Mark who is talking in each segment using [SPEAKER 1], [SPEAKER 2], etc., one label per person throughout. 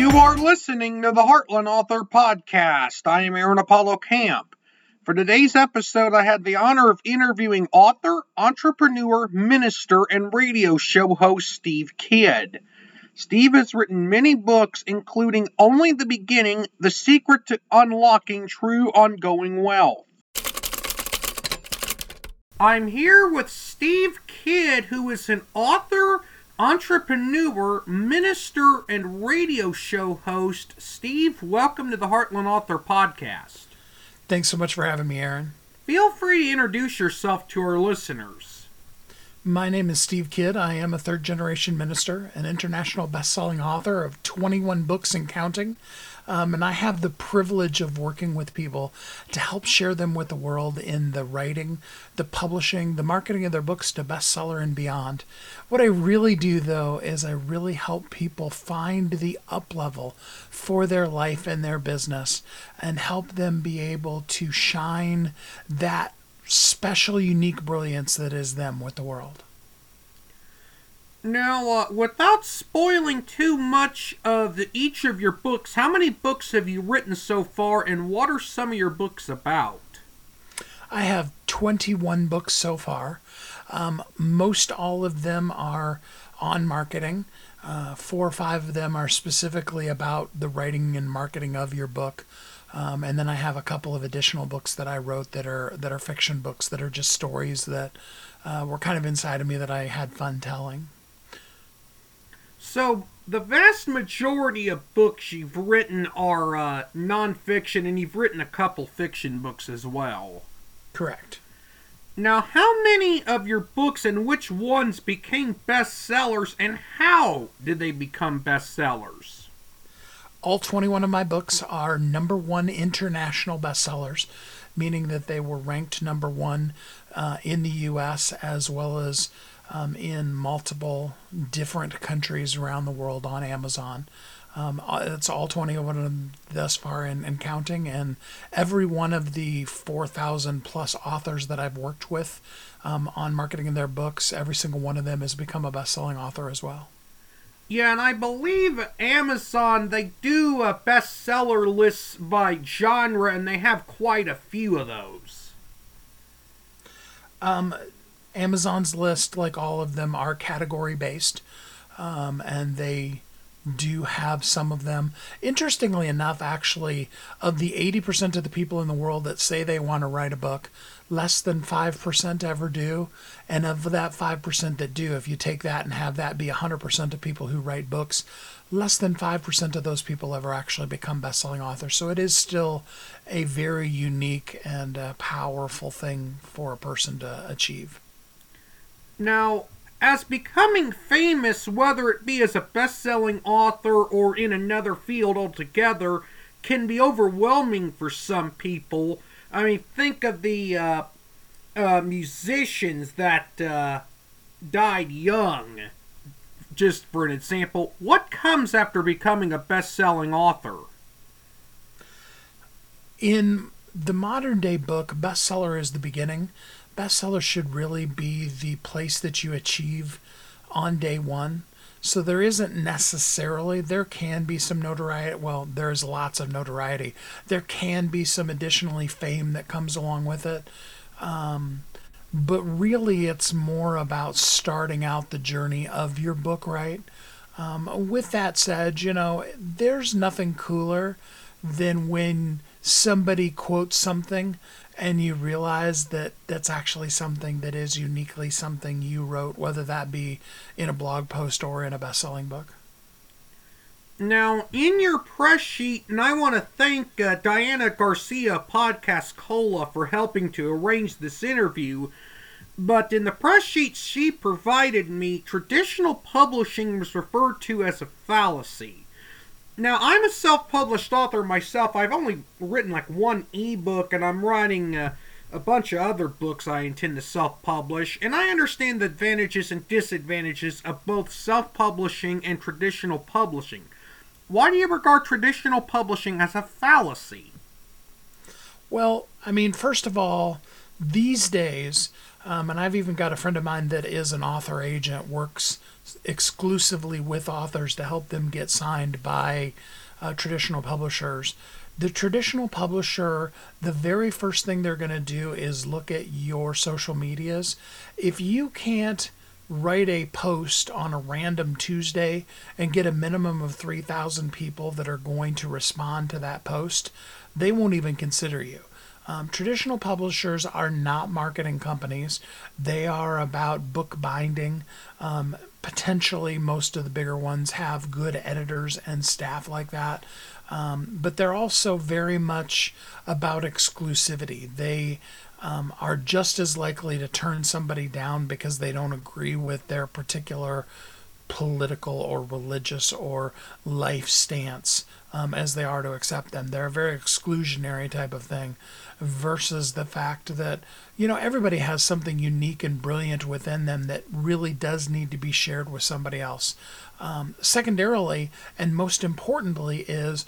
[SPEAKER 1] You are listening to the Heartland Author Podcast. I am Aaron Apollo Camp. For today's episode, I had the honor of interviewing author, entrepreneur, minister, and radio show host Steve Kidd. Steve has written many books, including Only the Beginning The Secret to Unlocking True Ongoing Wealth. I'm here with Steve Kidd, who is an author, entrepreneur, minister, and radio show host. Steve, welcome to the Heartland Author Podcast.
[SPEAKER 2] Thanks so much for having me, Aaron.
[SPEAKER 1] Feel free to introduce yourself to our listeners.
[SPEAKER 2] My name is Steve Kidd. I am a third generation minister, an international best selling author of 21 books and counting. Um, and I have the privilege of working with people to help share them with the world in the writing, the publishing, the marketing of their books to bestseller and beyond. What I really do, though, is I really help people find the up level for their life and their business and help them be able to shine that special, unique brilliance that is them with the world.
[SPEAKER 1] Now, uh, without spoiling too much of the, each of your books, how many books have you written so far, and what are some of your books about?
[SPEAKER 2] I have 21 books so far. Um, most all of them are on marketing. Uh, four or five of them are specifically about the writing and marketing of your book. Um, and then I have a couple of additional books that I wrote that are that are fiction books that are just stories that uh, were kind of inside of me that I had fun telling.
[SPEAKER 1] So, the vast majority of books you've written are uh, nonfiction, and you've written a couple fiction books as well.
[SPEAKER 2] Correct.
[SPEAKER 1] Now, how many of your books and which ones became bestsellers, and how did they become bestsellers?
[SPEAKER 2] All 21 of my books are number one international bestsellers, meaning that they were ranked number one uh, in the U.S. as well as um, in multiple different countries around the world on Amazon. Um, uh, it's all 20 of them thus far and, and counting. And every one of the 4,000 plus authors that I've worked with um, on marketing their books, every single one of them has become a best selling author as well.
[SPEAKER 1] Yeah, and I believe Amazon, they do a bestseller lists by genre, and they have quite a few of those.
[SPEAKER 2] Um, Amazon's list, like all of them, are category based, um, and they do have some of them. Interestingly enough, actually, of the 80% of the people in the world that say they want to write a book, less than 5% ever do. And of that 5% that do, if you take that and have that be 100% of people who write books, less than 5% of those people ever actually become best-selling authors. So it is still a very unique and uh, powerful thing for a person to achieve.
[SPEAKER 1] Now, as becoming famous, whether it be as a best selling author or in another field altogether, can be overwhelming for some people. I mean, think of the uh, uh, musicians that uh, died young. Just for an example, what comes after becoming a best selling author?
[SPEAKER 2] In the modern day book, bestseller is the beginning bestseller should really be the place that you achieve on day one. So there isn't necessarily, there can be some notoriety. Well, there's lots of notoriety. There can be some additionally fame that comes along with it. Um, but really, it's more about starting out the journey of your book, right? Um, with that said, you know, there's nothing cooler than when somebody quotes something and you realize that that's actually something that is uniquely something you wrote, whether that be in a blog post or in a best selling book.
[SPEAKER 1] Now, in your press sheet, and I want to thank uh, Diana Garcia Podcast Cola for helping to arrange this interview. But in the press sheet she provided me, traditional publishing was referred to as a fallacy. Now, I'm a self published author myself. I've only written like one ebook, and I'm writing uh, a bunch of other books I intend to self publish. And I understand the advantages and disadvantages of both self publishing and traditional publishing. Why do you regard traditional publishing as a fallacy?
[SPEAKER 2] Well, I mean, first of all, these days, um, and I've even got a friend of mine that is an author agent, works exclusively with authors to help them get signed by uh, traditional publishers. The traditional publisher, the very first thing they're going to do is look at your social medias. If you can't write a post on a random Tuesday and get a minimum of 3,000 people that are going to respond to that post, they won't even consider you. Um, traditional publishers are not marketing companies. They are about book binding. Um, potentially, most of the bigger ones have good editors and staff like that. Um, but they're also very much about exclusivity. They um, are just as likely to turn somebody down because they don't agree with their particular political or religious or life stance um, as they are to accept them. They're a very exclusionary type of thing versus the fact that, you know, everybody has something unique and brilliant within them that really does need to be shared with somebody else. Um, secondarily, and most importantly, is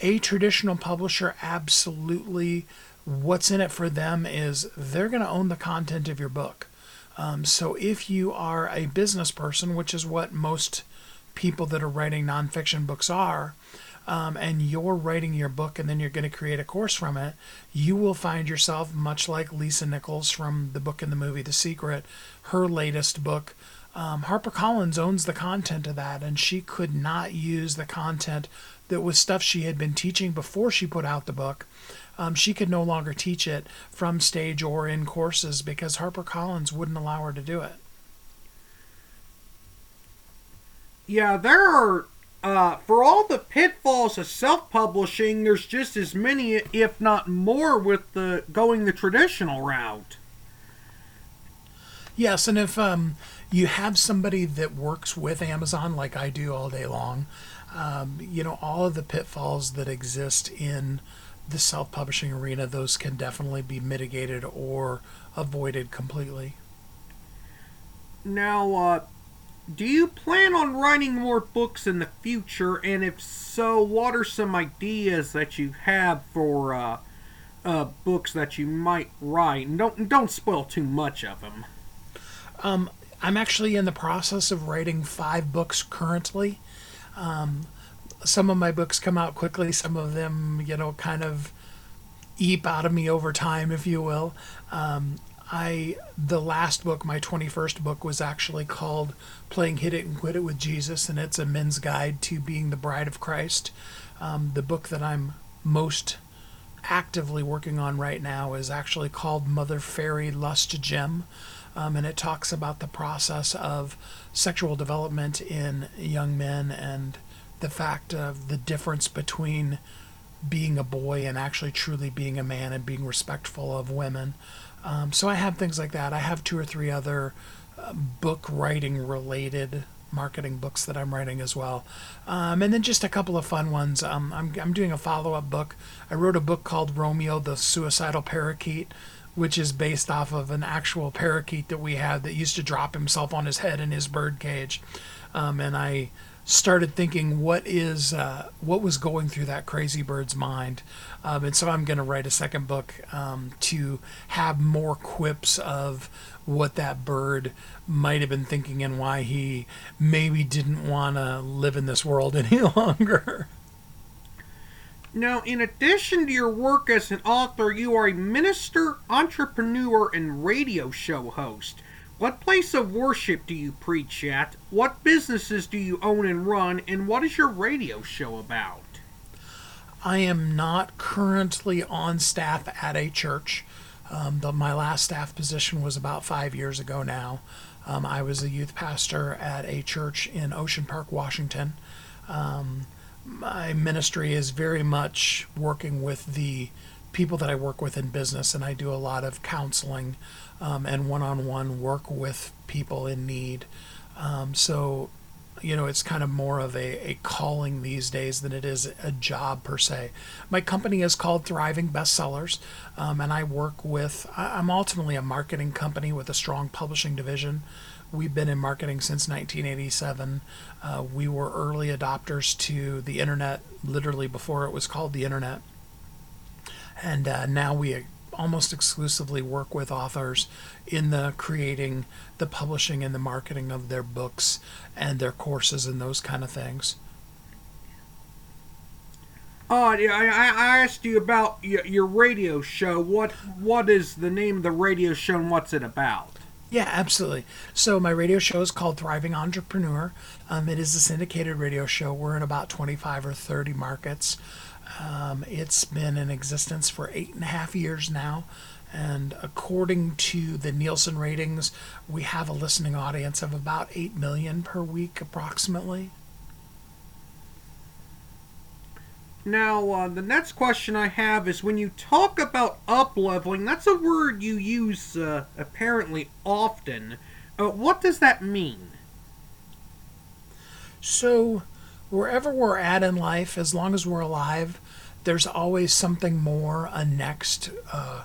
[SPEAKER 2] a traditional publisher absolutely what's in it for them is they're going to own the content of your book. Um, so if you are a business person, which is what most people that are writing nonfiction books are, um, and you're writing your book and then you're going to create a course from it, you will find yourself much like Lisa Nichols from the book and the movie The Secret, her latest book. Um, HarperCollins owns the content of that, and she could not use the content that was stuff she had been teaching before she put out the book. Um, she could no longer teach it from stage or in courses because HarperCollins wouldn't allow her to do it.
[SPEAKER 1] Yeah, there are uh, for all the pitfalls of self-publishing, there's just as many, if not more, with the going the traditional route.
[SPEAKER 2] Yes, and if um, you have somebody that works with Amazon, like I do all day long, um, you know all of the pitfalls that exist in the self-publishing arena, those can definitely be mitigated or avoided completely.
[SPEAKER 1] Now, uh, do you plan on writing more books in the future? And if so, what are some ideas that you have for uh, uh, books that you might write? And don't don't spoil too much of them.
[SPEAKER 2] Um, I'm actually in the process of writing five books currently. Um, some of my books come out quickly. Some of them, you know, kind of eep out of me over time, if you will. Um, I the last book, my 21st book, was actually called "Playing Hit It and Quit It with Jesus," and it's a men's guide to being the bride of Christ. Um, the book that I'm most actively working on right now is actually called Mother Fairy Lust Gem, um, and it talks about the process of sexual development in young men and the fact of the difference between being a boy and actually truly being a man and being respectful of women. Um, so I have things like that. I have two or three other uh, book writing related marketing books that I'm writing as well. Um, and then just a couple of fun ones. Um, I'm, I'm doing a follow up book. I wrote a book called Romeo the Suicidal Parakeet, which is based off of an actual parakeet that we had that used to drop himself on his head in his bird cage. Um, and I started thinking what is uh, what was going through that crazy bird's mind? Um, and so i'm going to write a second book um, to have more quips of what that bird might have been thinking and why he maybe didn't want to live in this world any longer.
[SPEAKER 1] Now in addition to your work as an author you are a minister entrepreneur and radio show host what place of worship do you preach at? What businesses do you own and run? And what is your radio show about?
[SPEAKER 2] I am not currently on staff at a church. Um, my last staff position was about five years ago now. Um, I was a youth pastor at a church in Ocean Park, Washington. Um, my ministry is very much working with the people that I work with in business, and I do a lot of counseling um, and one on one work with people in need. Um, so, you know, it's kind of more of a, a calling these days than it is a job per se. My company is called Thriving Bestsellers, um, and I work with, I'm ultimately a marketing company with a strong publishing division. We've been in marketing since 1987. Uh, we were early adopters to the internet, literally before it was called the internet. And uh, now we almost exclusively work with authors in the creating, the publishing, and the marketing of their books and their courses and those kind of things.
[SPEAKER 1] Oh, yeah, I, I asked you about your, your radio show. What what is the name of the radio show and what's it about?
[SPEAKER 2] Yeah, absolutely. So my radio show is called Thriving Entrepreneur. Um, it is a syndicated radio show. We're in about 25 or 30 markets. Um, it's been in existence for eight and a half years now. And according to the Nielsen ratings, we have a listening audience of about 8 million per week, approximately.
[SPEAKER 1] Now, uh, the next question I have is when you talk about up leveling, that's a word you use uh, apparently often. Uh, what does that mean?
[SPEAKER 2] So, wherever we're at in life, as long as we're alive, there's always something more, a next. Uh,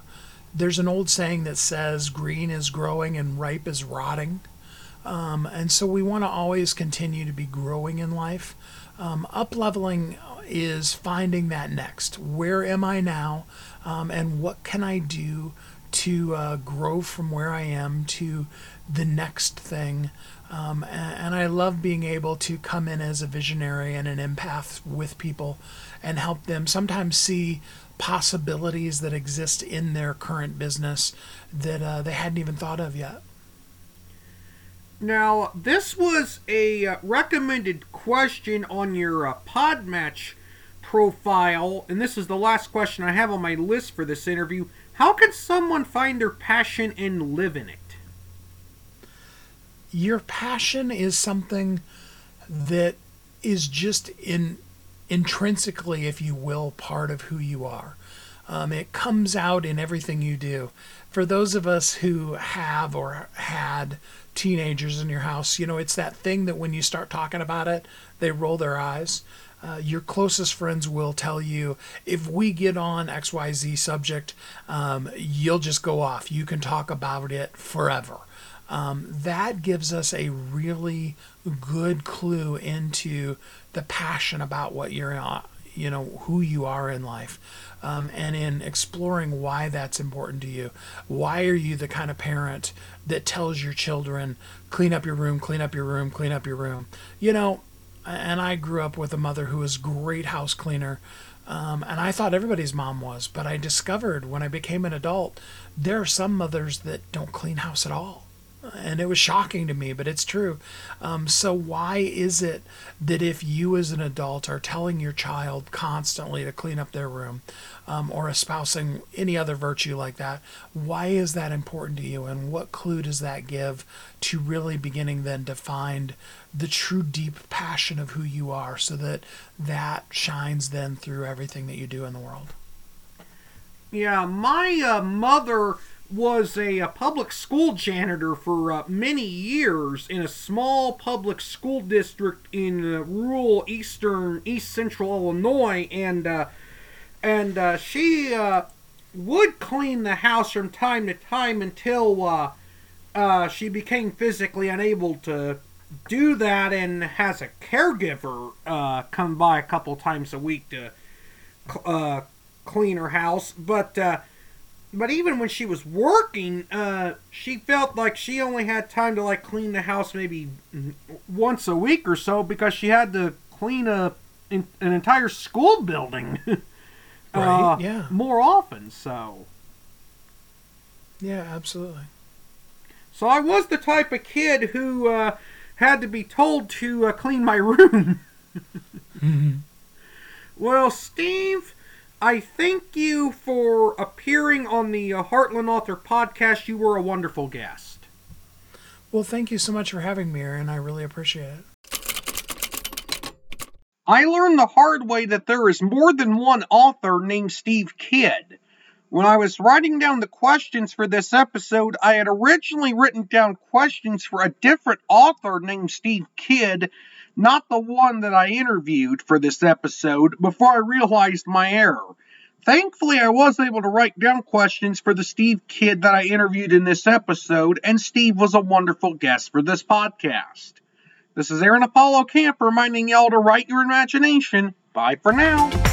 [SPEAKER 2] there's an old saying that says green is growing and ripe is rotting. Um, and so we want to always continue to be growing in life. Um, up leveling is finding that next. Where am I now? Um, and what can I do to uh, grow from where I am to the next thing? Um, and, and, I love being able to come in as a visionary and an empath with people and help them sometimes see possibilities that exist in their current business that uh, they hadn't even thought of yet.
[SPEAKER 1] Now, this was a uh, recommended question on your uh, Podmatch profile, and this is the last question I have on my list for this interview. How can someone find their passion and live in it?
[SPEAKER 2] Your passion is something that is just in intrinsically, if you will, part of who you are. Um, it comes out in everything you do. For those of us who have or had teenagers in your house, you know, it's that thing that when you start talking about it, they roll their eyes. Uh, your closest friends will tell you if we get on XYZ subject, um, you'll just go off. You can talk about it forever. Um, that gives us a really good clue into the passion about what you're, uh, you know, who you are in life um, and in exploring why that's important to you. Why are you the kind of parent that tells your children, clean up your room, clean up your room, clean up your room? You know, and I grew up with a mother who was great house cleaner. Um, and I thought everybody's mom was, but I discovered when I became an adult, there are some mothers that don't clean house at all and it was shocking to me, but it's true. Um, so, why is it that if you as an adult are telling your child constantly to clean up their room um, or espousing any other virtue like that, why is that important to you? And what clue does that give to really beginning then to find the true deep passion of who you are so that that shines then through everything that you do in the world?
[SPEAKER 1] Yeah, my uh, mother was a, a, public school janitor for uh, many years in a small public school district in uh, rural eastern east central Illinois, and uh, and uh, she uh, would clean the house from time to time until uh, she became physically unable to do that, and has a caregiver come by a couple times a week to clean her house, but but even when she was working, uh, she felt like she only had time to like clean the house maybe once a week or so because she had to clean a an entire school building.
[SPEAKER 2] right. Uh, yeah.
[SPEAKER 1] More often, so.
[SPEAKER 2] Yeah, absolutely.
[SPEAKER 1] So I was the type of kid who uh, had to be told to uh, clean my room. mm-hmm. Well, Steve I thank you for appearing on the uh, Heartland Author podcast. You were a wonderful guest.
[SPEAKER 2] Well, thank you so much for having me, Aaron. I really appreciate it.
[SPEAKER 1] I learned the hard way that there is more than one author named Steve Kidd. When I was writing down the questions for this episode, I had originally written down questions for a different author named Steve Kidd, not the one that I interviewed for this episode, before I realized my error. Thankfully, I was able to write down questions for the Steve Kidd that I interviewed in this episode, and Steve was a wonderful guest for this podcast. This is Aaron Apollo Camp reminding y'all to write your imagination. Bye for now.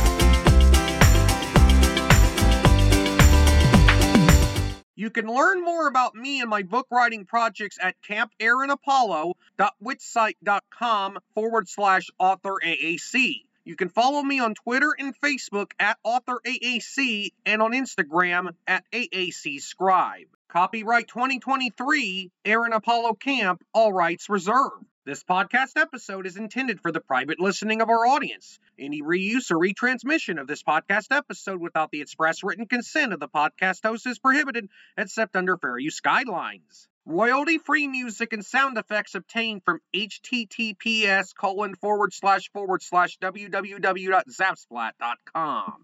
[SPEAKER 1] You can learn more about me and my book writing projects at campaaronapollo.wixsite.com forward slash author AAC. You can follow me on Twitter and Facebook at author AAC and on Instagram at AAC Scribe. Copyright 2023, Aaron Apollo Camp, all rights reserved. This podcast episode is intended for the private listening of our audience. Any reuse or retransmission of this podcast episode without the express written consent of the podcast host is prohibited, except under fair use guidelines. Royalty free music and sound effects obtained from https colon forward slash forward slash www.zapsplat.com.